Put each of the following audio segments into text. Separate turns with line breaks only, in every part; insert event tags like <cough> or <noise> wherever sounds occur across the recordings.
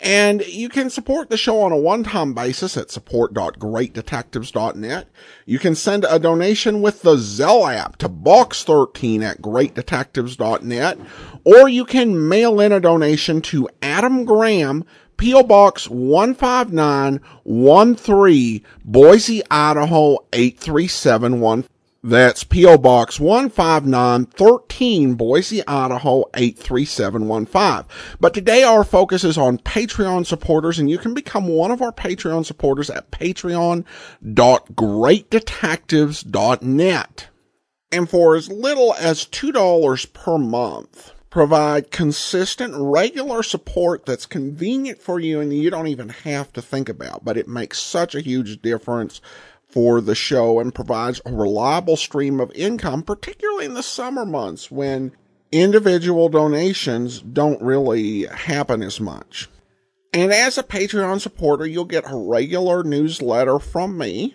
And you can support the show on a one-time basis at support.greatdetectives.net. You can send a donation with the Zelle app to box13 at greatdetectives.net, or you can mail in a donation to Adam Graham, P.O. Box 15913, Boise, Idaho 83715. That's P.O. Box 15913, Boise, Idaho 83715. But today our focus is on Patreon supporters and you can become one of our Patreon supporters at patreon.greatdetectives.net. And for as little as $2 per month, provide consistent, regular support that's convenient for you and you don't even have to think about, but it makes such a huge difference for the show and provides a reliable stream of income, particularly in the summer months when individual donations don't really happen as much. And as a Patreon supporter, you'll get a regular newsletter from me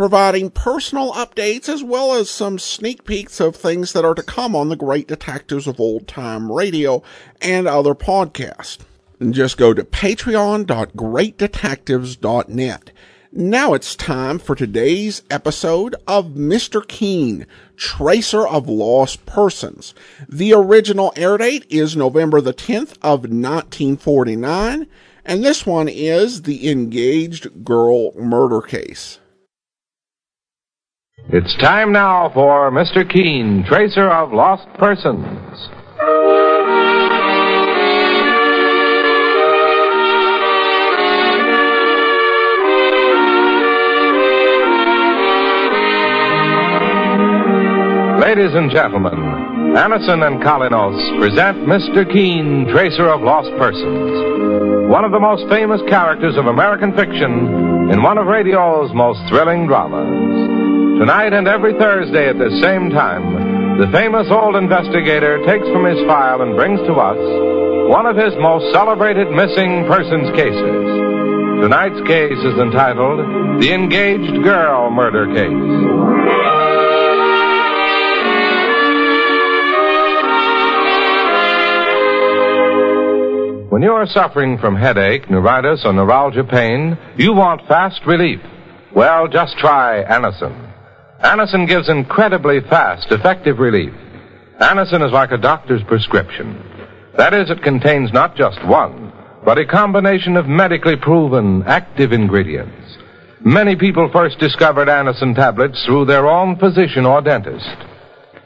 providing personal updates as well as some sneak peeks of things that are to come on the Great Detectives of Old Time Radio and other podcasts. And just go to patreon.greatdetectives.net. Now it's time for today's episode of Mr. Keen, Tracer of Lost Persons. The original air date is November the 10th of 1949, and this one is the engaged girl murder case.
It's time now for Mr. Keen, Tracer of Lost Persons. Ladies and gentlemen, Anacin and Kolynos present Mr. Keen, Tracer of Lost Persons, one of the most famous characters of American fiction in one of radio's most thrilling dramas. Tonight and every Thursday at the same time, the famous old investigator takes from his file and brings to us one of his most celebrated missing persons cases. Tonight's case is entitled The Engaged Girl Murder Case. When you are suffering from headache, neuritis, or neuralgia pain, you want fast relief. Well, just try Anacin. Anacin gives incredibly fast, effective relief. Anacin is like a doctor's prescription. That is, it contains not just one, but a combination of medically proven active ingredients. Many people first discovered Anacin tablets through their own physician or dentist.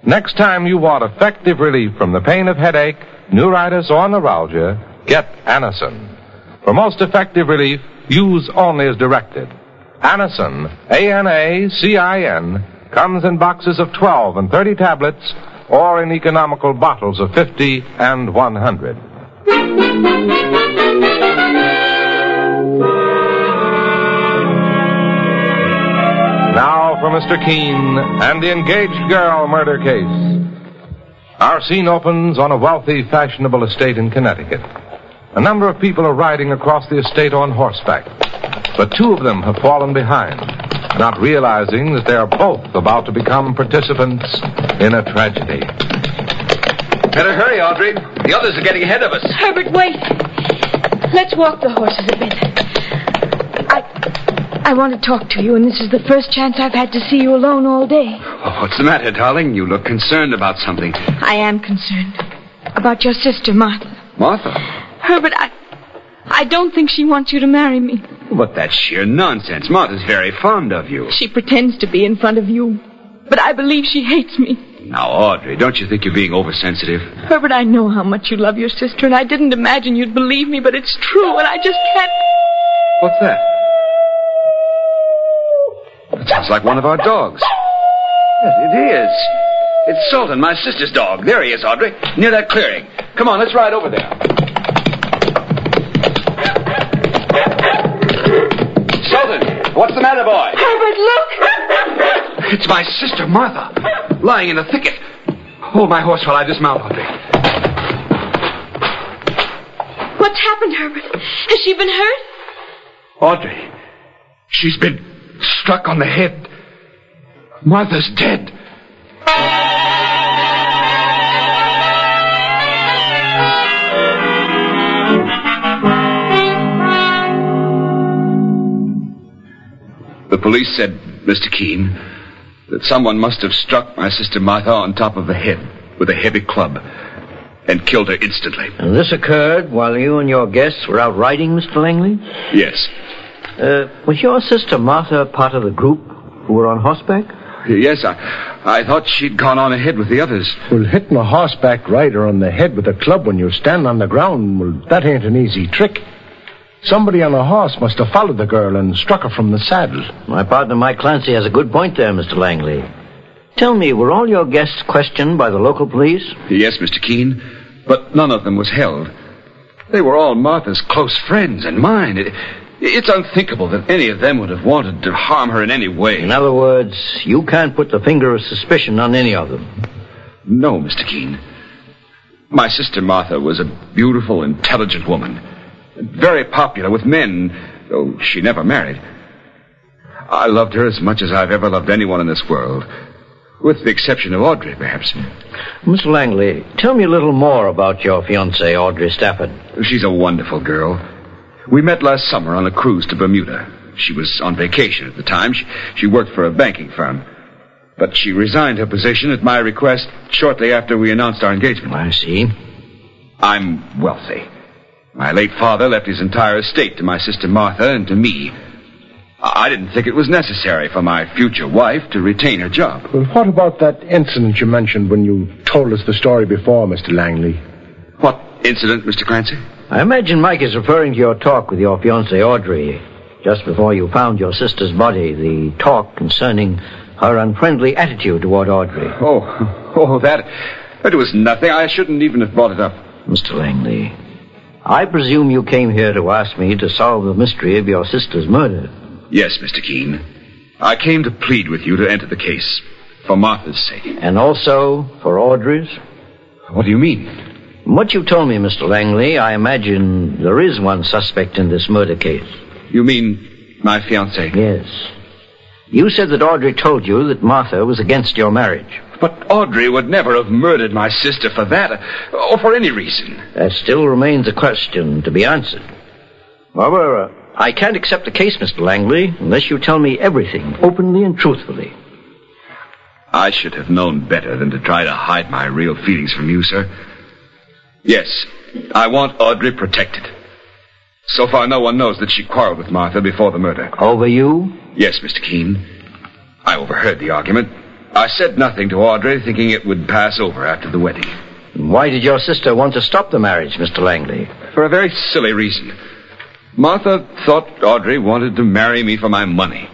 Next time you want effective relief from the pain of headache, neuritis, or neuralgia, get Anacin. For most effective relief, use only as directed. Anacin, A-N-A-C-I-N, comes in boxes of 12 and 30 tablets or in economical bottles of 50 and 100. Now for Mr. Keen and the engaged girl murder case. Our scene opens on a wealthy, fashionable estate in Connecticut. A number of people are riding across the estate on horseback, but two of them have fallen behind, not realizing that they are both about to become participants in a tragedy.
Better hurry, Audrey. The others are getting ahead of us.
Herbert, wait. Let's walk the horses a bit. I, I want to talk to you, and this is the first chance I've had to see you alone all day.
Oh, what's the matter, darling? You look concerned about something.
I am concerned about your sister, Martha.
Martha?
Herbert, I. I don't think she wants you to marry me.
But that's sheer nonsense. Martha's very fond of you.
She pretends to be in front of you. But I believe she hates me.
Now, Audrey, don't you think you're being oversensitive?
Herbert, I know how much you love your sister, and I didn't imagine you'd believe me, but it's true, and I just can't.
What's that? It sounds like one of our dogs. Yes, it is. It's Sultan, my sister's dog. There he is, Audrey, near that clearing. Come on, let's ride over there. What's the matter, boy?
Herbert, look! <laughs>
It's my sister, Martha, lying in a thicket. Hold my horse while I dismount, Audrey.
What's happened, Herbert? Has she been hurt?
Audrey, she's been struck on the head. Martha's dead. The police said, Mr. Keen, that someone must have struck my sister Martha on top of the head with a heavy club and killed her instantly.
And this occurred while you and your guests were out riding, Mr. Langley?
Yes.
Uh, was your sister Martha part of the group who were on horseback?
Yes, I, I thought she'd gone on ahead with the others.
Well, hitting a horseback rider on the head with a club when you stand on the ground, well, that ain't an easy trick. Somebody on a horse must have followed the girl and struck her from the saddle.
My partner, Mike Clancy, has a good point there, Mr. Langley. Tell me, were all your guests questioned by the local police?
Yes, Mr. Keen, but none of them was held. They were all Martha's close friends and mine. It, it's unthinkable that any of them would have wanted to harm her in any way.
In other words, you can't put the finger of suspicion on any of them.
No, Mr. Keen. My sister Martha was a beautiful, intelligent woman. Very popular with men, though she never married. I loved her as much as I've ever loved anyone in this world. With the exception of Audrey, perhaps.
Mr. Langley, tell me a little more about your fiancée, Audrey Stafford.
She's a wonderful girl. We met last summer on a cruise to Bermuda. She was on vacation at the time. She, she worked for a banking firm. But she resigned her position at my request shortly after we announced our engagement.
I see.
I'm wealthy. My late father left his entire estate to my sister Martha and to me. I didn't think it was necessary for my future wife to retain her job.
Well, what about that incident you mentioned when you told us the story before, Mr. Langley?
What incident, Mr. Clancy?
I imagine Mike is referring to your talk with your fiancée, Audrey, just before you found your sister's body, the talk concerning her unfriendly attitude toward Audrey.
Oh, <laughs> oh, that. It was nothing. I shouldn't even have brought it up.
Mr. Langley, I presume you came here to ask me to solve the mystery of your sister's murder.
Yes, Mr. Keen. I came to plead with you to enter the case. For Martha's sake.
And also for Audrey's?
What do you mean?
What you told me, Mr. Langley, I imagine there is one suspect in this murder case.
You mean my fiancée?
Yes. You said that Audrey told you that Martha was against your marriage.
But Audrey would never have murdered my sister for that, or for any reason.
That still remains a question to be answered. However, uh, I can't accept the case, Mr. Langley, unless you tell me everything, openly and truthfully.
I should have known better than to try to hide my real feelings from you, sir. Yes, I want Audrey protected. So far, no one knows that she quarreled with Martha before the murder.
Over you?
Yes, Mr. Keen. I overheard the argument. I said nothing to Audrey, thinking it would pass over after the wedding.
Why did your sister want to stop the marriage, Mr. Langley?
For a very silly reason. Martha thought Audrey wanted to marry me for my money.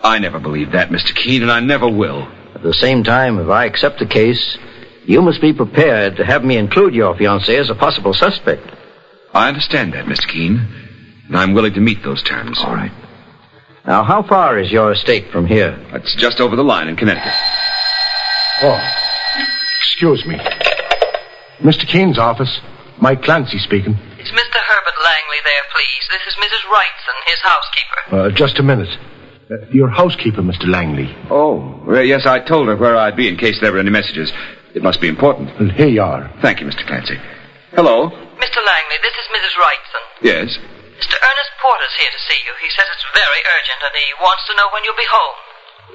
I never believed that, Mr. Keen, and I never will.
At the same time, if I accept the case, you must be prepared to have me include your fiancée as a possible suspect.
I understand that, Mr. Keen, and I'm willing to meet those terms.
All right. Now, how far is your estate from here?
It's just over the line in Connecticut.
Oh, excuse me. Mr. Keen's office. Mike Clancy speaking.
Is Mr. Herbert Langley there, please? This is Mrs. Wrightson, his housekeeper.
Uh, just a minute. Uh, your housekeeper, Mr. Langley.
Oh, well, yes, I told her where I'd be in case there were any messages. It must be important.
Well, here you are.
Thank you, Mr. Clancy. Hello?
Mr. Langley, this is Mrs. Wrightson.
Yes?
Mr. Ernest Porter's here to see you. He says it's very urgent and he wants to know when you'll be home.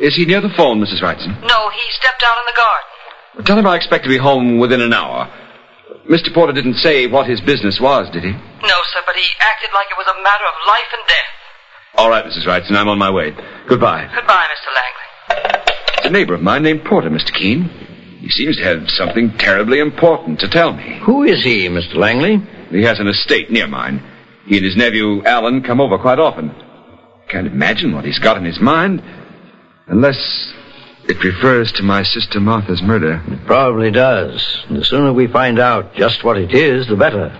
Is he near the phone, Mrs. Wrightson?
No, he stepped out in the garden.
Tell him I expect to be home within an hour. Mr. Porter didn't say what his business was, did he?
No, sir, but he acted like it was a matter of life and death.
All right, Mrs. Wrightson, I'm on my way. Goodbye.
Goodbye, Mr. Langley.
It's a neighbor of mine named Porter, Mr. Keen. He seems to have something terribly important to tell me.
Who is he, Mr. Langley?
He has an estate near mine. He and his nephew, Alan, come over quite often. Can't imagine what he's got in his mind. Unless it refers to my sister Martha's murder.
It probably does. And the sooner we find out just what it is, the better.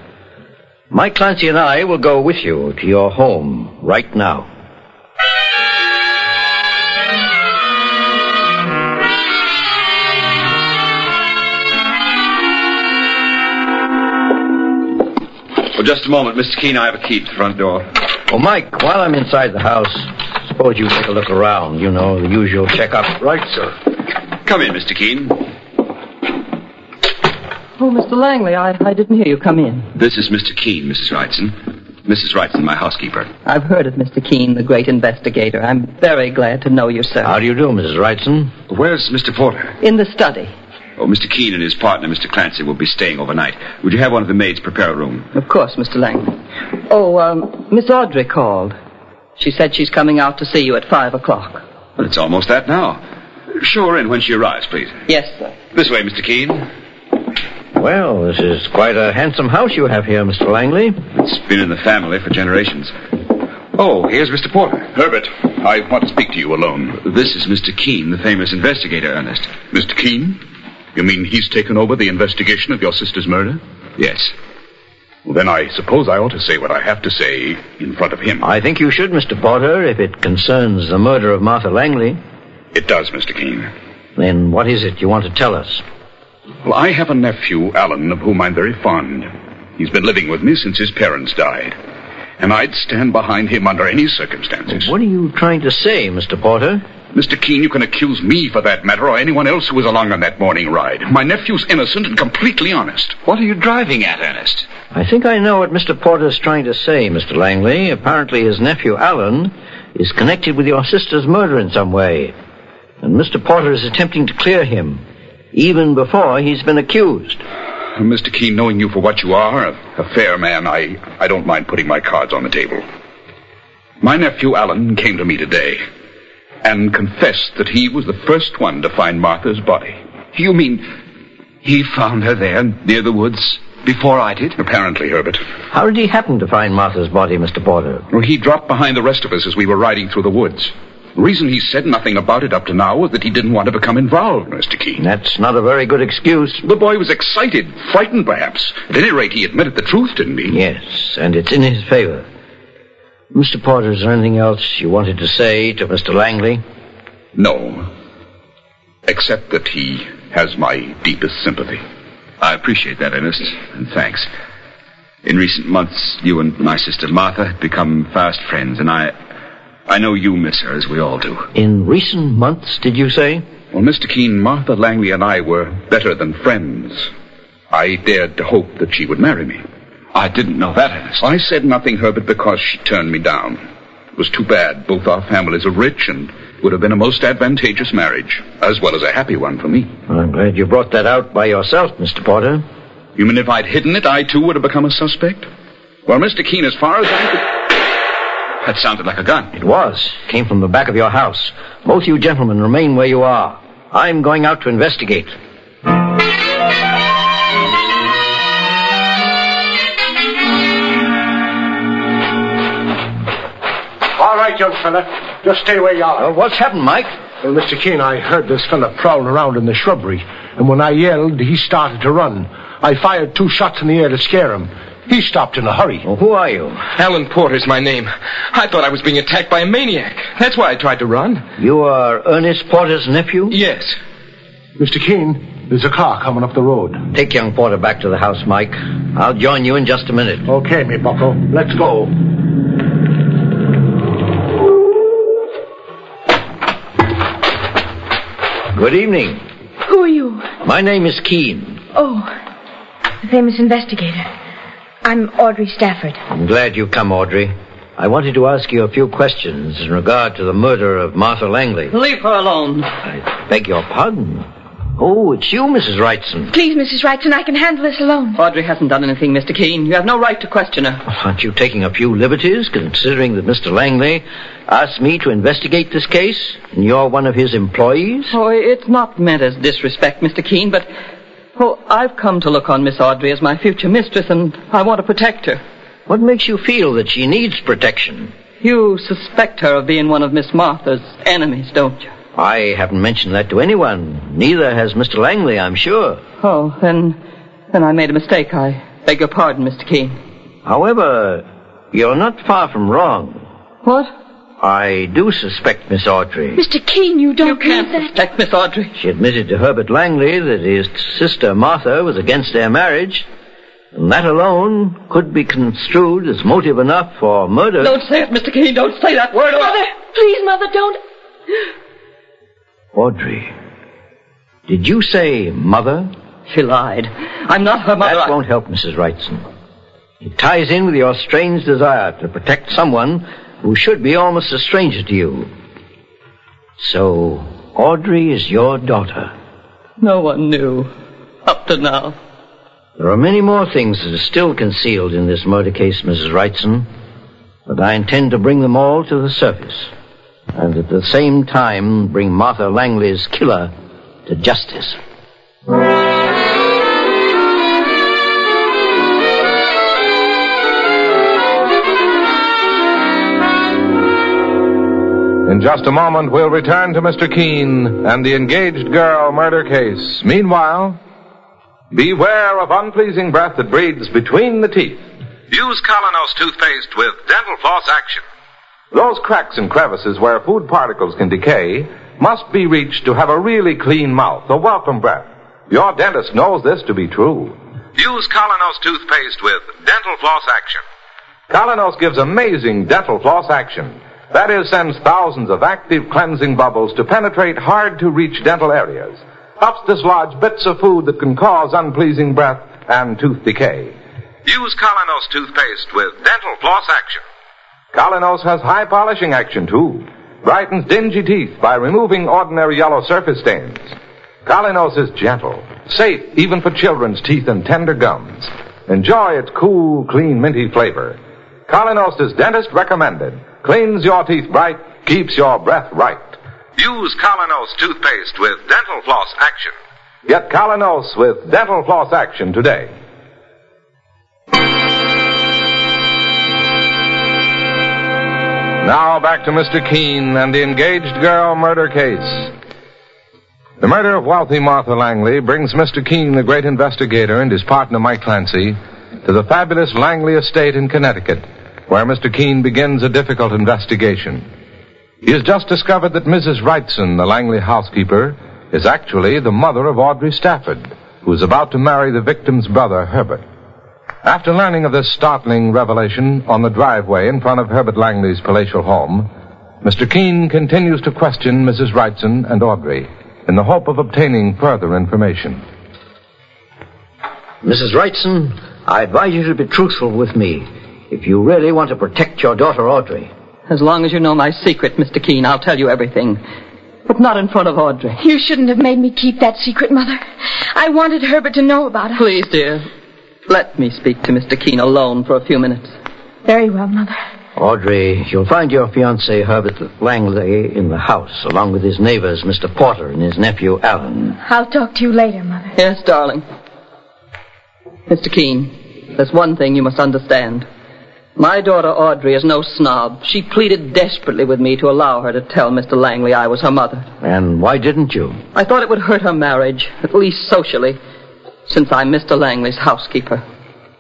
Mike Clancy and I will go with you to your home right now.
Just a moment, Mr. Keen. I have a key to the front door.
Well, Mike, while I'm inside the house, suppose you take a look around. You know, the usual checkup.
Right, sir.
Come in, Mr. Keen.
Oh, Mr. Langley, I, I didn't hear you come in.
This is Mr. Keen, Mrs. Wrightson. Mrs. Wrightson, my housekeeper.
I've heard of Mr. Keen, the great investigator. I'm very glad to know you, sir.
How do you do, Mrs. Wrightson?
Where's Mr. Porter?
In the study.
Oh, Mr. Keen and his partner, Mr. Clancy, will be staying overnight. Would you have one of the maids prepare a room?
Of course, Mr. Langley. Oh, um, Miss Audrey called. She said she's coming out to see you at five o'clock.
Well, it's almost that now. Show her in when she arrives, please.
Yes, sir.
This way, Mr. Keen.
Well, this is quite a handsome house you have here, Mr. Langley.
It's been in the family for generations. Oh, here's Mr. Porter.
Herbert, I want to speak to you alone.
This is Mr. Keen, the famous investigator, Ernest.
Mr. Keen? You mean he's taken over the investigation of your sister's murder?
Yes.
Well, then I suppose I ought to say what I have to say in front of him.
I think you should, Mr. Porter, if it concerns the murder of Martha Langley.
It does, Mr. Keen.
Then what is it you want to tell us?
Well, I have a nephew, Alan, of whom I'm very fond. He's been living with me since his parents died. And I'd stand behind him under any circumstances.
What are you trying to say, Mr. Porter?
Mr. Keen, you can accuse me for that matter or anyone else who was along on that morning ride. My nephew's innocent and completely honest.
What are you driving at, Ernest?
I think I know what Mr. Porter's trying to say, Mr. Langley. Apparently his nephew, Alan, is connected with your sister's murder in some way. And Mr. Porter is attempting to clear him, even before he's been accused.
Mr. Keen, knowing you for what you are, a, a fair man, I, I don't mind putting my cards on the table. My nephew Alan came to me today and confessed that he was the first one to find Martha's body.
You mean he found her there near the woods before I did?
Apparently, Herbert.
How did he happen to find Martha's body, Mr. Porter?
Well, he dropped behind the rest of us as we were riding through the woods. The reason he said nothing about it up to now was that he didn't want to become involved, Mr. Keen.
That's not a very good excuse.
The boy was excited, frightened perhaps. At any rate, he admitted the truth, didn't he?
Yes, and it's in his favor. Mr. Porter, is there anything else you wanted to say to Mr. Langley?
No. Except that he has my deepest sympathy.
I appreciate that, Ernest, and thanks. In recent months, you and my sister Martha have become fast friends, and I. I know you miss her, as we all do.
In recent months, did you say?
Well, Mr. Keen, Martha Langley and I were better than friends. I dared to hope that she would marry me.
I didn't know that, Ernest.
I said nothing, Herbert, because she turned me down. It was too bad. Both our families are rich and it would have been a most advantageous marriage, as well as a happy one for me.
Well, I'm glad you brought that out by yourself, Mr. Porter.
You mean if I'd hidden it, I too would have become a suspect? Well, Mr. Keen, as far as I could.
That sounded like a gun.
It was. Came from the back of your house. Both you gentlemen remain where you are. I'm going out to investigate.
Fella. Just stay where you are.
Uh, what's happened, Mike?
Well, Mr. Keen, I heard this fella prowling around in the shrubbery, and when I yelled, he started to run. I fired two shots in the air to scare him. He stopped in a hurry.
Well, who are you?
Alan Porter's my name. I thought I was being attacked by a maniac. That's why I tried to run.
You are Ernest Porter's nephew?
Yes.
Mr. Keen, there's a car coming up the road.
Take young Porter back to the house, Mike. I'll join you in just a minute.
Okay, me bucko. Let's go.
Good evening.
Who are you?
My name is Keen.
Oh, the famous investigator. I'm Audrey Stafford.
I'm glad you've come, Audrey. I wanted to ask you a few questions in regard to the murder of Martha Langley.
Leave her alone.
I beg your pardon. Oh, it's you, Mrs. Wrightson.
Please, Mrs. Wrightson, I can handle this alone.
Audrey hasn't done anything, Mr. Keen. You have no right to question her.
Aren't you taking a few liberties, considering that Mr. Langley asked me to investigate this case, and you're one of his employees?
Oh, it's not meant as disrespect, Mr. Keen, but. Oh, I've come to look on Miss Audrey as my future mistress, and I want to protect her.
What makes you feel that she needs protection?
You suspect her of being one of Miss Martha's enemies, don't you?
I haven't mentioned that to anyone. Neither has Mr. Langley, I'm sure.
Oh, then. then I made a mistake. I beg your pardon, Mr. Keen.
However, you're not far from wrong.
What?
I do suspect Miss Audrey.
Mr. Keen, you don't
You can't
mean that.
suspect Miss Audrey.
She admitted to Herbert Langley that his sister Martha was against their marriage. And that alone could be construed as motive enough for murder.
Don't say it, Mr. Keen. Don't say that word.
Mother, please, Mother, don't.
Audrey. Did you say mother?
She lied. I'm not her mother.
That
I-
won't help, Mrs. Wrightson. It ties in with your strange desire to protect someone who should be almost a stranger to you. So, Audrey is your daughter.
No one knew. Up to now.
There are many more things that are still concealed in this murder case, Mrs. Wrightson, but I intend to bring them all to the surface, and at the same time bring Martha Langley's killer to justice.
In just a moment, we'll return to Mr. Keen and the engaged girl murder case. Meanwhile, beware of unpleasing breath that breathes between the teeth. Use Kolynos toothpaste with dental floss action. Those cracks and crevices where food particles can decay must be reached to have a really clean mouth, a welcome breath. Your dentist knows this to be true. Use Kolynos toothpaste with dental floss action. Kolynos gives amazing dental floss action. That is, sends thousands of active cleansing bubbles to penetrate hard to reach dental areas. Helps dislodge bits of food that can cause unpleasing breath and tooth decay. Use Kolynos toothpaste with dental floss action. Kolynos has high polishing action too. Brightens dingy teeth by removing ordinary yellow surface stains. Kolynos is gentle, safe even for children's teeth and tender gums. Enjoy its cool, clean, minty flavor. Kolynos is dentist recommended. Cleans your teeth bright, keeps your breath right. Use Kolynos toothpaste with dental floss action. Get Kolynos with dental floss action today. Now back to Mr. Keen and the engaged girl murder case. The murder of wealthy Martha Langley brings Mr. Keen, the great investigator, and his partner Mike Clancy to the fabulous Langley estate in Connecticut, where Mr. Keen begins a difficult investigation. He has just discovered that Mrs. Wrightson, the Langley housekeeper, is actually the mother of Audrey Stafford, who is about to marry the victim's brother, Herbert. After learning of this startling revelation on the driveway in front of Herbert Langley's palatial home, Mr. Keen continues to question Mrs. Wrightson and Audrey in the hope of obtaining further information.
Mrs. Wrightson, I advise you to be truthful with me if you really want to protect your daughter Audrey.
As long as you know my secret, Mr. Keen, I'll tell you everything. But not in front of Audrey.
You shouldn't have made me keep that secret, Mother. I wanted Herbert to know about it.
Please, dear. Let me speak to Mr. Keen alone for a few minutes.
Very well, Mother.
Audrey, you'll find your fiancé Herbert Langley in the house, along with his neighbors, Mr. Porter and his nephew Alan.
I'll talk to you later, Mother.
Yes, darling. Mr. Keen, there's one thing you must understand. My daughter Audrey is no snob. She pleaded desperately with me to allow her to tell Mr. Langley I was her mother.
And why didn't you?
I thought it would hurt her marriage, at least socially, since I'm Mr. Langley's housekeeper.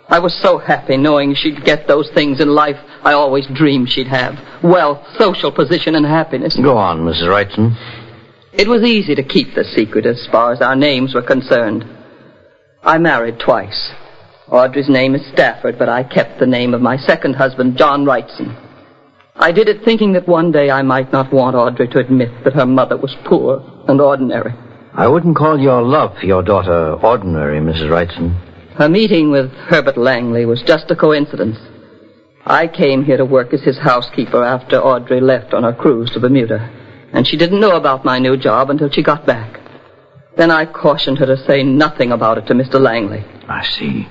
I was so happy knowing she'd get those things in life I always dreamed she'd have wealth, social position, and happiness.
Go on, Mrs. Wrightson.
It was easy to keep the secret as far as our names were concerned. I married twice. Audrey's name is Stafford, but I kept the name of my second husband, John Wrightson. I did it thinking that one day I might not want Audrey to admit that her mother was poor and ordinary.
I wouldn't call your love for your daughter ordinary, Mrs. Wrightson.
Her meeting with Herbert Langley was just a coincidence. I came here to work as his housekeeper after Audrey left on her cruise to Bermuda, and she didn't know about my new job until she got back. Then I cautioned her to say nothing about it to Mr. Langley.
I see.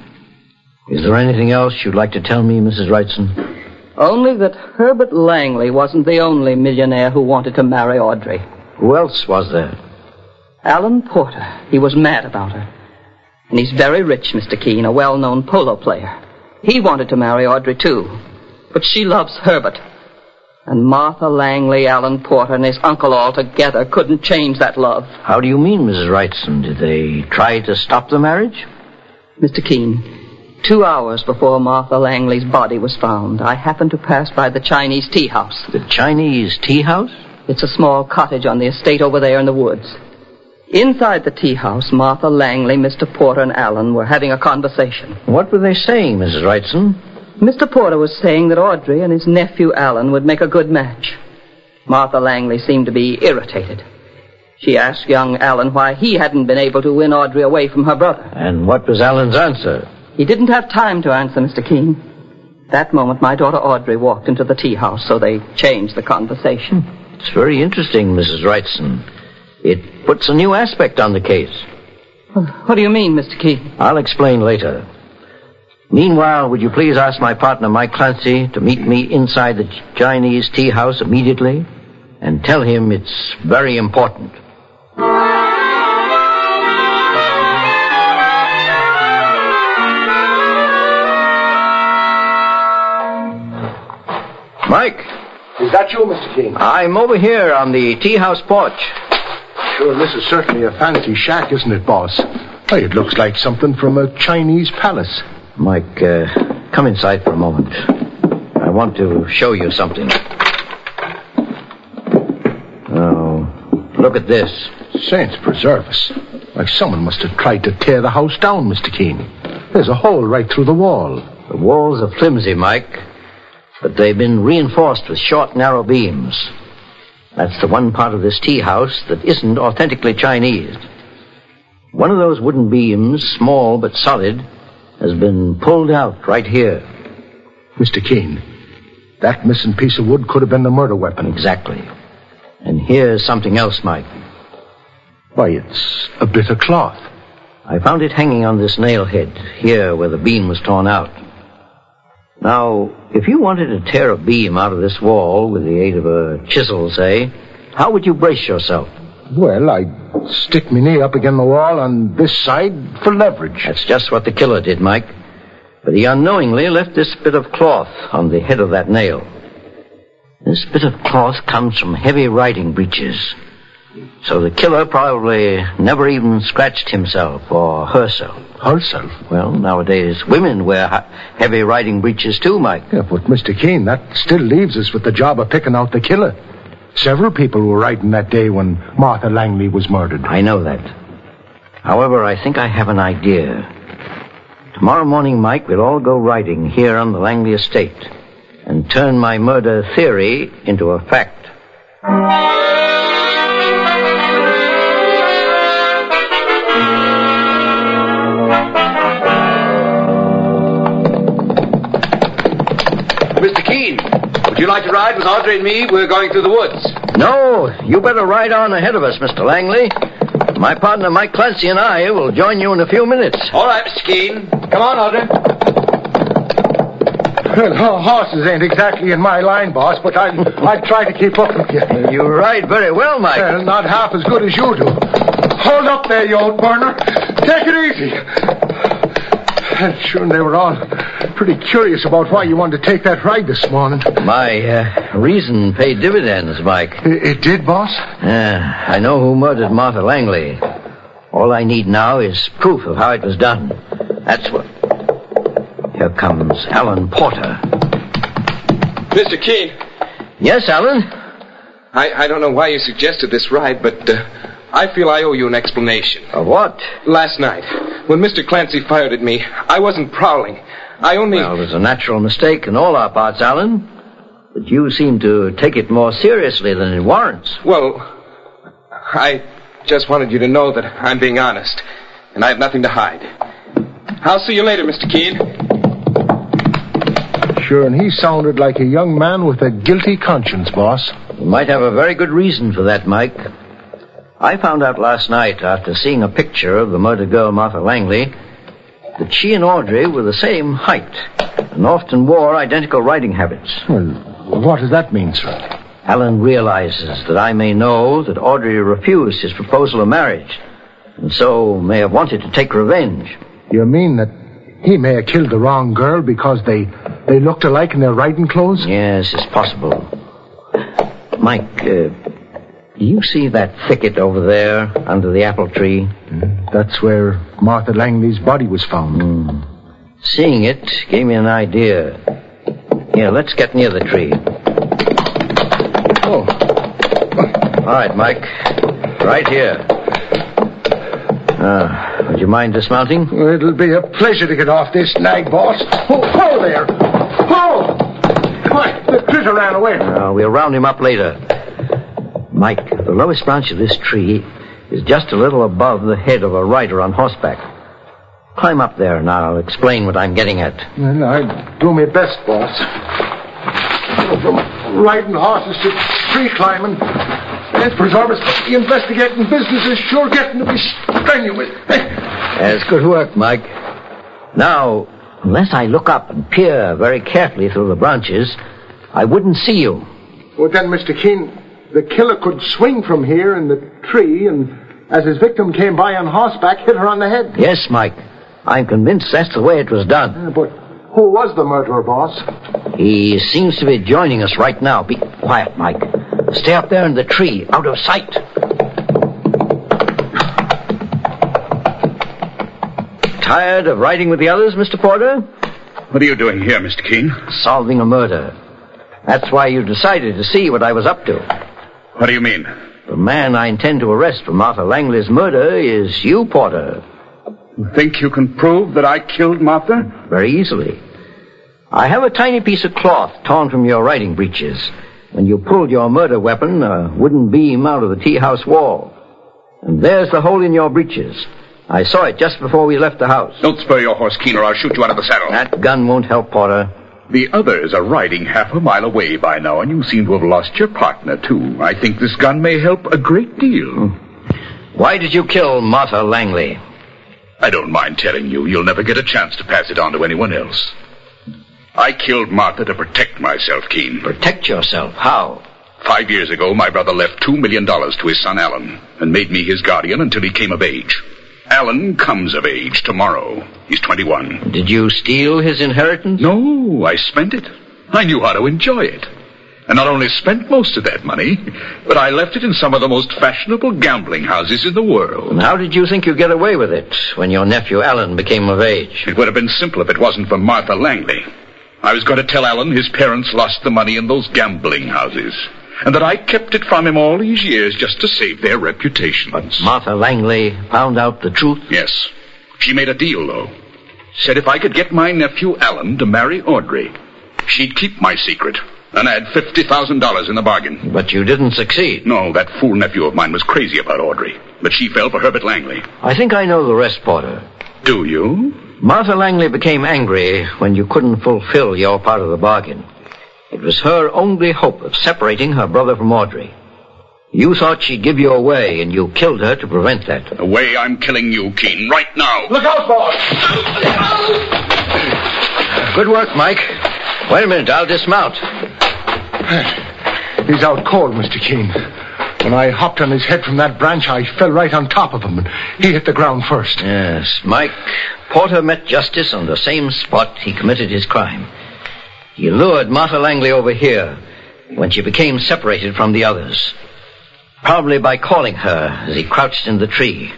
Is there anything else you'd like to tell me, Mrs. Wrightson?
Only that Herbert Langley wasn't the only millionaire who wanted to marry Audrey.
Who else was there?
Alan Porter. He was mad about her. And he's very rich, Mr. Keen, a well-known polo player. He wanted to marry Audrey, too. But she loves Herbert. And Martha Langley, Alan Porter, and his uncle all together couldn't change that love.
How do you mean, Mrs. Wrightson? Did they try to stop the marriage?
Mr. Keen, two hours before Martha Langley's body was found, I happened to pass by the Chinese tea house.
The Chinese tea house?
It's a small cottage on the estate over there in the woods. Inside the tea house, Martha Langley, Mr. Porter, and Alan were having a conversation.
What were they saying, Mrs. Wrightson?
Mr. Porter was saying that Audrey and his nephew Alan would make a good match. Martha Langley seemed to be irritated. She asked young Alan why he hadn't been able to win Audrey away from her brother.
And what was Alan's answer?
He didn't have time to answer, Mr. Keen. That moment, my daughter Audrey walked into the tea house, so they changed the conversation. Hmm.
It's very interesting, Mrs. Wrightson. It puts a new aspect on the case.
What do you mean, Mr. Keen?
I'll explain later. Meanwhile, would you please ask my partner, Mike Clancy, to meet me inside the Chinese tea house immediately and tell him it's very important. Mike,
Is that you, Mr. Keen?
I'm over here on the tea house porch.
Sure, this is certainly a fancy shack, isn't it, boss? Why, it looks like something from a Chinese palace.
Mike, uh, come inside for a moment. I want to show you something. Oh, look at this.
Saints preserve us. Like someone must have tried to tear the house down, Mr. Keen. There's a hole right through the wall.
The walls are flimsy, Mike, but they've been reinforced with short, narrow beams. That's the one part of this tea house that isn't authentically Chinese. One of those wooden beams, small but solid, has been pulled out right here.
Mr. Keen, that missing piece of wood could have been the murder weapon.
Exactly. And here's something else, Mike.
Why, it's a bit of cloth.
I found it hanging on this nail head, here where the beam was torn out. Now, if you wanted to tear a beam out of this wall with the aid of a chisel, say, how would you brace yourself?
Well, I'd stick my knee up against the wall on this side for leverage.
That's just what the killer did, Mike. But he unknowingly left this bit of cloth on the head of that nail. This bit of cloth comes from heavy riding breeches. So the killer probably never even scratched himself or herself.
Herself?
Well, nowadays women wear heavy riding breeches too, Mike.
Yeah, but Mr. Keen, that still leaves us with the job of picking out the killer. Several people were riding that day when Martha Langley was murdered.
I know that. However, I think I have an idea. Tomorrow morning, Mike, we'll all go riding here on the Langley estate and turn my murder theory into a fact.
Would you like to ride with Audrey and me? We're going through the woods.
No, you better ride on ahead of us, Mr. Langley. My partner, Mike Clancy, and I will join you in a few minutes.
All right, Mr. Keen. Come on, Audrey.
Well, horses ain't exactly in my line, boss, but I'd, <laughs> I'd try to keep up with you.
You ride very well, Mike.
Well, not half as good as you do. Hold up there, you old burner. Take it easy. And sure, they were all pretty curious about why you wanted to take that ride this morning.
My uh, reason paid dividends, Mike.
It, it did, boss?
Yeah, I know who murdered Martha Langley. All I need now is proof of how it was done. That's what. Here comes Alan Porter.
Mr. Keen,
Yes, Alan?
I, I don't know why you suggested this ride, but uh, I feel I owe you an explanation.
Of what?
Last night, when Mr. Clancy fired at me, I wasn't prowling. I only.
Well, there's a natural mistake in all our parts, Alan. But you seem to take it more seriously than it warrants.
Well, I just wanted you to know that I'm being honest, and I have nothing to hide. I'll see you later, Mr. Keen.
Sure, and he sounded like a young man with a guilty conscience, boss.
You might have a very good reason for that, Mike. I found out last night, after seeing a picture of the murdered girl, Martha Langley, that she and Audrey were the same height and often wore identical riding habits.
Well, what does that mean, sir?
Alan realizes that I may know that Audrey refused his proposal of marriage, and so may have wanted to take revenge.
You mean that he may have killed the wrong girl because they they looked alike in their riding clothes?
Yes, it's possible. Mike, uh, do you see that thicket over there under the apple tree?
That's where Martha Langley's body was found.
Seeing it gave me an idea. Here, let's get near the tree.
Oh.
All right, Mike. Right here. Uh, would you mind dismounting?
It'll be a pleasure to get off this nag, boss. Oh, whoa there! Whoa! Why, the critter ran away.
Uh, we'll round him up later. Mike, the lowest branch of this tree is just a little above the head of a rider on horseback. Climb up there and I'll explain what I'm getting at.
Well, I do my best, boss. From riding horses to tree climbing, and preservers, the investigating business is sure getting to be strenuous.
That's good work, Mike. Now, unless I look up and peer very carefully through the branches, I wouldn't see you.
Well, then, Mr. Keen, the killer could swing from here in the tree and, as his victim came by on horseback, hit her on the head.
Yes, Mike. I'm convinced that's the way it was done.
Uh, but who was the murderer, boss?
He seems to be joining us right now. Be quiet, Mike. Stay up there in the tree, out of sight. Tired of riding with the others, Mr. Porter?
What are you doing here, Mr. Keen?
Solving a murder. That's why you decided to see what I was up to.
What do you mean?
The man I intend to arrest for Martha Langley's murder is you, Porter.
You think you can prove that I killed Martha?
Very easily. I have a tiny piece of cloth torn from your riding breeches. When you pulled your murder weapon, a wooden beam out of the tea house wall. And there's the hole in your breeches. I saw it just before we left the house.
Don't spur your horse, Keen, or I'll shoot you out of the saddle.
That gun won't help, Porter.
The others are riding half a mile away by now, and you seem to have lost your partner, too. I think this gun may help a great deal.
Why did you kill Martha Langley?
I don't mind telling you. You'll never get a chance to pass it on to anyone else. I killed Martha to protect myself, Keen.
Protect yourself? How?
Five years ago, my brother left two million dollars to his son Alan and made me his guardian until he came of age. Alan comes of age tomorrow. He's 21.
Did you steal his inheritance?
No, I spent it. I knew how to enjoy it. And not only spent most of that money, but I left it in some of the most fashionable gambling houses in the world.
And how did you think you'd get away with it when your nephew Alan became of age?
It would have been simple if it wasn't for Martha Langley. I was going to tell Alan his parents lost the money in those gambling houses, and that I kept it from him all these years just to save their reputations.
But Martha Langley found out the truth?
Yes. She made a deal, though. Said if I could get my nephew Alan to marry Audrey, she'd keep my secret. And add $50,000 in the bargain.
But you didn't succeed.
No, that fool nephew of mine was crazy about Audrey. But she fell for Herbert Langley.
I think I know the rest, Porter.
Do you?
Martha Langley became angry when you couldn't fulfill your part of the bargain. It was her only hope of separating her brother from Audrey. You thought she'd give you away, and you killed her to prevent that.
The way I'm killing you, Keen, right now.
Look out, boss!
Good work, Mike. Wait a minute, I'll dismount.
He's out cold, Mr. Keen. When I hopped on his head from that branch, I fell right on top of him, and he hit the ground first.
Yes, Mike. Porter met justice on the same spot he committed his crime. He lured Martha Langley over here when she became separated from the others. Probably by calling her as he crouched in the tree.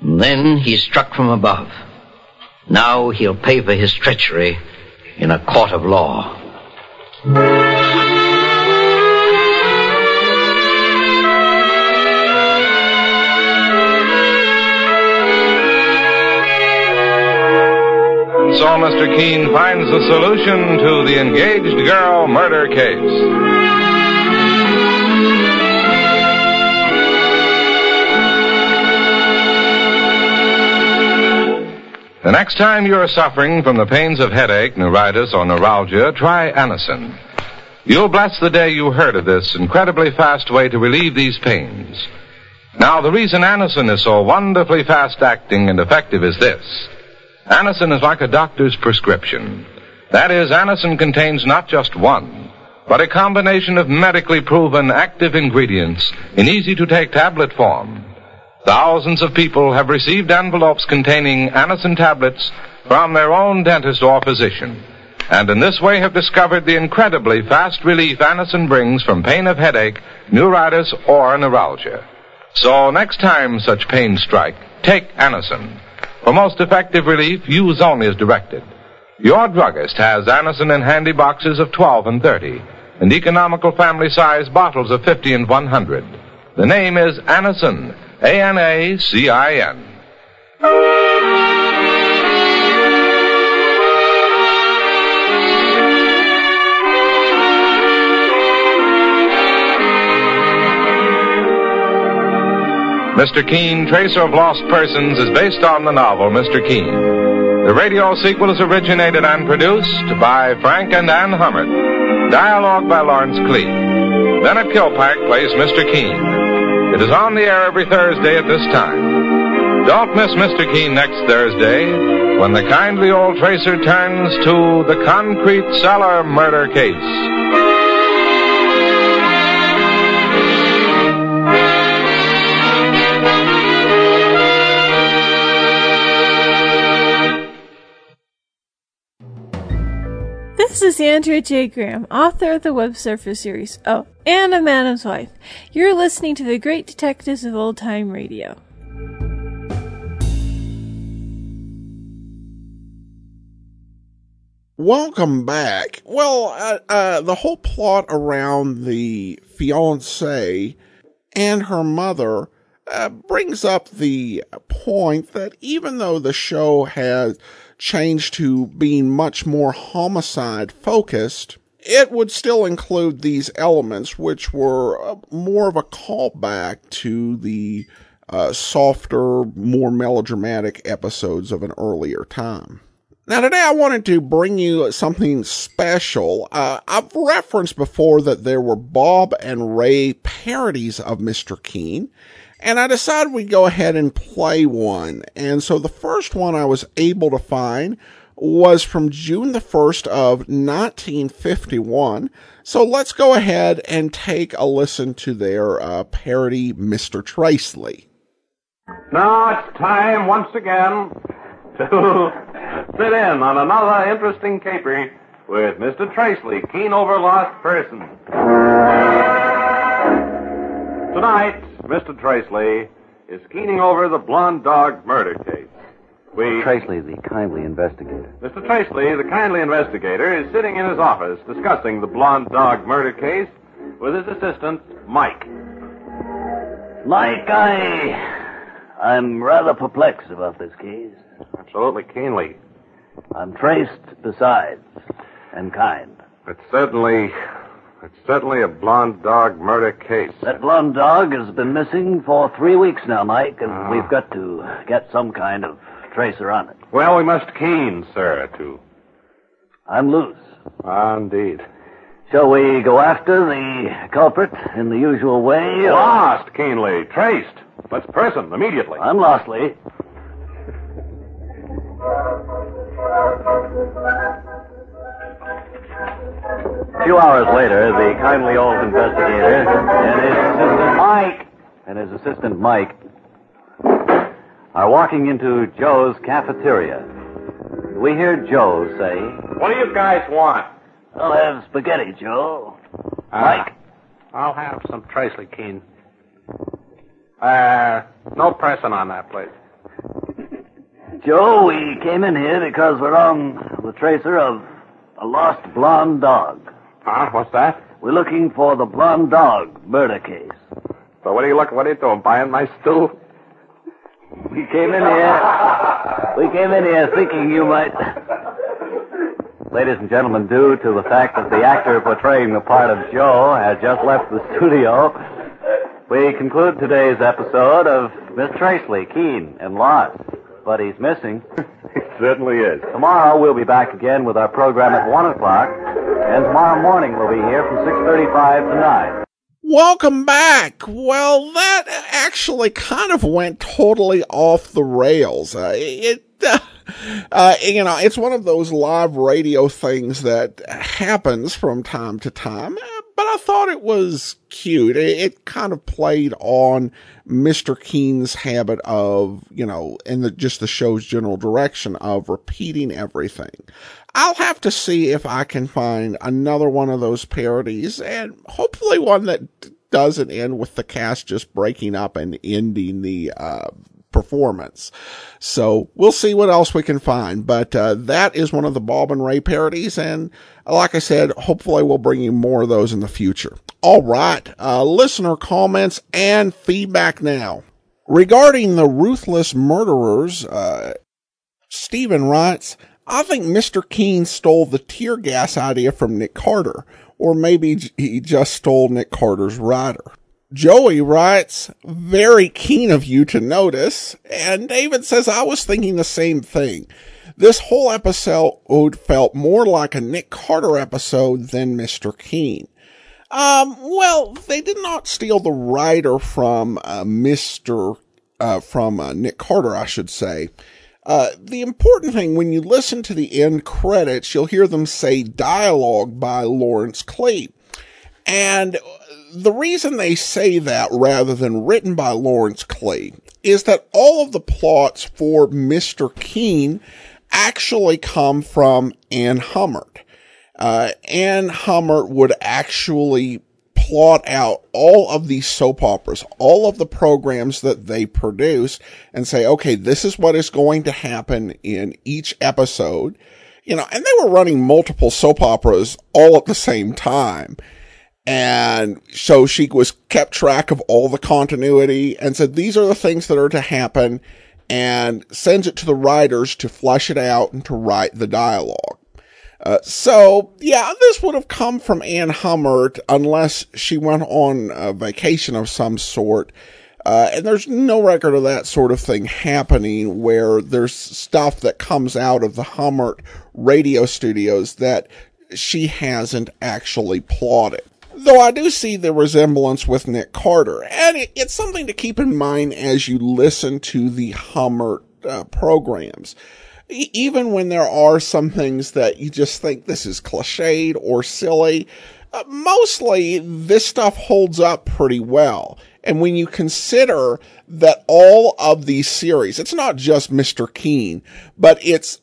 And then he struck from above. Now he'll pay for his treachery in a court of law.
Keen finds the solution to the engaged girl murder case. The next time you're suffering from the pains of headache, neuritis, or neuralgia, try Anacin. You'll bless the day you heard of this incredibly fast way to relieve these pains. Now, the reason Anacin is so wonderfully fast acting and effective is this. Anacin is like a doctor's prescription. That is, Anacin contains not just one, but a combination of medically proven active ingredients in easy to take tablet form. Thousands of people have received envelopes containing Anacin tablets from their own dentist or physician, and in this way have discovered the incredibly fast relief Anacin brings from pain of headache, neuritis, or neuralgia. So next time such pains strike, take Anacin. For most effective relief, use only as directed. Your druggist has Anacin in handy boxes of 12 and 30, and economical family size bottles of 50 and 100. The name is Anacin, A-N-A-C-I-N. Mr. Keen, Tracer of Lost Persons, is based on the novel Mr. Keen. The radio sequel is originated and produced by Frank and Ann Hummert. Dialogue by Lawrence Cleave. Bennett Kilpack plays Mr. Keen. It is on the air every Thursday at this time. Don't miss Mr. Keen next Thursday when the kindly old tracer turns to the concrete cellar murder case.
This is Andrea J. Graham, author of the Web Surfer series. Oh, and a Madam's Wife. You're listening to the Great Detectives of Old Time Radio.
Welcome back. Well, uh, uh, the whole plot around the fiance and her mother uh, brings up the point that even though the show has changed to being much more homicide focused, it would still include these elements, which were uh, more of a callback to the uh, softer, more melodramatic episodes of an earlier time. Now, today I wanted to bring you something special. Uh, I've referenced before that there were Bob and Ray parodies of Mr. Keen, and I decided we'd go ahead and play one. And so the first one I was able to find was from June the 1st of 1951. So let's go ahead and take a listen to their uh, parody, Mr. Tracely.
Now it's time once again to <laughs> sit in on another interesting caper with Mr. Tracely, keen over lost persons. Tonight, Mr. Tracely is keening over the blonde dog murder case. We,
Tracely, the kindly investigator.
Mr. Tracely, the kindly investigator, is sitting in his office discussing the blonde dog murder case with his assistant, Mike.
Mike, I. I'm rather perplexed about this case.
Absolutely keenly.
I'm traced besides, and kind.
It's certainly. It's certainly a blonde dog murder case.
That blonde dog has been missing for three weeks now, Mike, and we've got to get some kind of tracer on it.
Well, we must keen, sir, to.
I'm loose.
Ah, indeed.
Shall we go after the culprit in the usual way? or-
Lost, keenly. Traced. Let's person immediately.
I'm lostly. A few hours later, the kindly old investigator and his assistant Mike and his assistant Mike are walking into Joe's cafeteria. We hear Joe say,
What do you guys want?
I'll have spaghetti, Joe.
Mike? I'll have some Tracely Keen. Uh, no pressing on that, please. <laughs>
Joe, we came in here because we're on the tracer of a lost blonde dog.
Huh? What's that?
We're looking for the blonde dog murder case.
So what are you looking? What are you doing? Buying my stool?
We came in here. We came in here thinking you might. Ladies and gentlemen, due to the fact that the actor portraying the part of Joe has just left the studio, we conclude today's episode of Miss Tracely, Keen, and Lost. But he's missing. <laughs>
He certainly is.
Tomorrow we'll be back again with our program at 1 o'clock, and tomorrow morning we'll be here from 6.35 to 9.
Welcome back. Well, that actually kind of went totally off the rails. Uh, it, uh, uh, you know, it's one of those live radio things that happens from time to time, but I thought it was cute. It, it kind of played on Mr. Keen's habit of, you know, and the, just the show's general direction of repeating everything. I'll have to see if I can find another one of those parodies and hopefully one that doesn't end with the cast just breaking up and ending the, uh, performance. So we'll see what else we can find. But uh, that is one of the Bob and Ray parodies. And like I said, hopefully we'll bring you more of those in the future. All right. Uh, listener comments and feedback now. Regarding the ruthless murderers, uh, Stephen writes, I think Mr. Keen stole the tear gas idea from Nick Carter, or maybe he just stole Nick Carter's rider. Joey writes, very keen of you to notice. And David says, I was thinking the same thing. This whole episode felt more like a Nick Carter episode than Mr. Keen. Um, well, they did not steal the writer from uh, Mr. Uh, from uh, Nick Carter, I should say. Uh, the important thing when you listen to the end credits, you'll hear them say dialogue by Lawrence Cleave. And the reason they say that rather than written by Lawrence Klee is that all of the plots for Mr. Keen actually come from Ann Hummert. Uh, Ann Hummert would actually plot out all of these soap operas, all of the programs that they produce and say, okay, this is what is going to happen in each episode. You know, and they were running multiple soap operas all at the same time. And so she was kept track of all the continuity and said, these are the things that are to happen and sends it to the writers to flesh it out and to write the dialogue. Uh, so yeah, this would have come from Anne Hummert unless she went on a vacation of some sort. Uh, and there's no record of that sort of thing happening where there's stuff that comes out of the Hummert radio studios that she hasn't actually plotted. Though I do see the resemblance with Nick Carter, and it, it's something to keep in mind as you listen to the Hummert uh, programs. E- even when there are some things that you just think this is cliched or silly, uh, mostly this stuff holds up pretty well. And when you consider that all of these series, it's not just Mr. Keen, but it's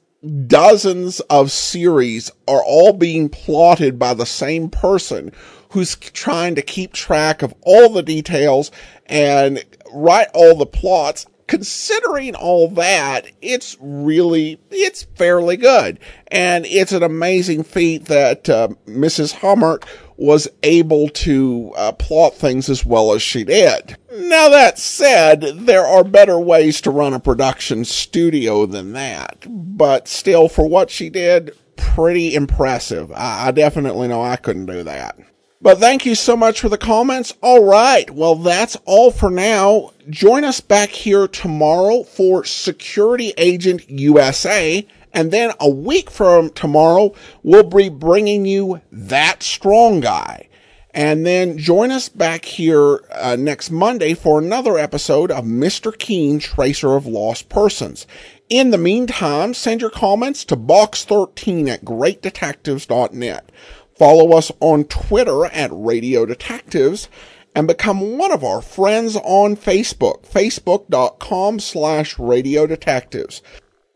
dozens of series are all being plotted by the same person who's trying to keep track of all the details and write all the plots. Considering all that, it's really, it's fairly good. And it's an amazing feat that uh, Mrs. Hummert was able to uh, plot things as well as she did. Now that said, there are better ways to run a production studio than that. But still, for what she did, pretty impressive. I, I definitely know I couldn't do that. But thank you so much for the comments. All right. Well, that's all for now. Join us back here tomorrow for Security Agent USA. And then a week from tomorrow, we'll be bringing you That Strong Guy. And then join us back here uh, next Monday for another episode of Mr. Keen, Tracer of Lost Persons. In the meantime, send your comments to box13 at greatdetectives.net. Follow us on Twitter at Radio Detectives and become one of our friends on Facebook, facebook.com slash radio detectives.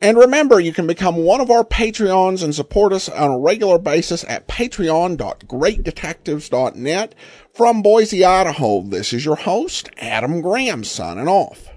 And remember, you can become one of our Patreons and support us on a regular basis at patreon.greatdetectives.net. From Boise, Idaho, this is your host, Adam Graham, signing off.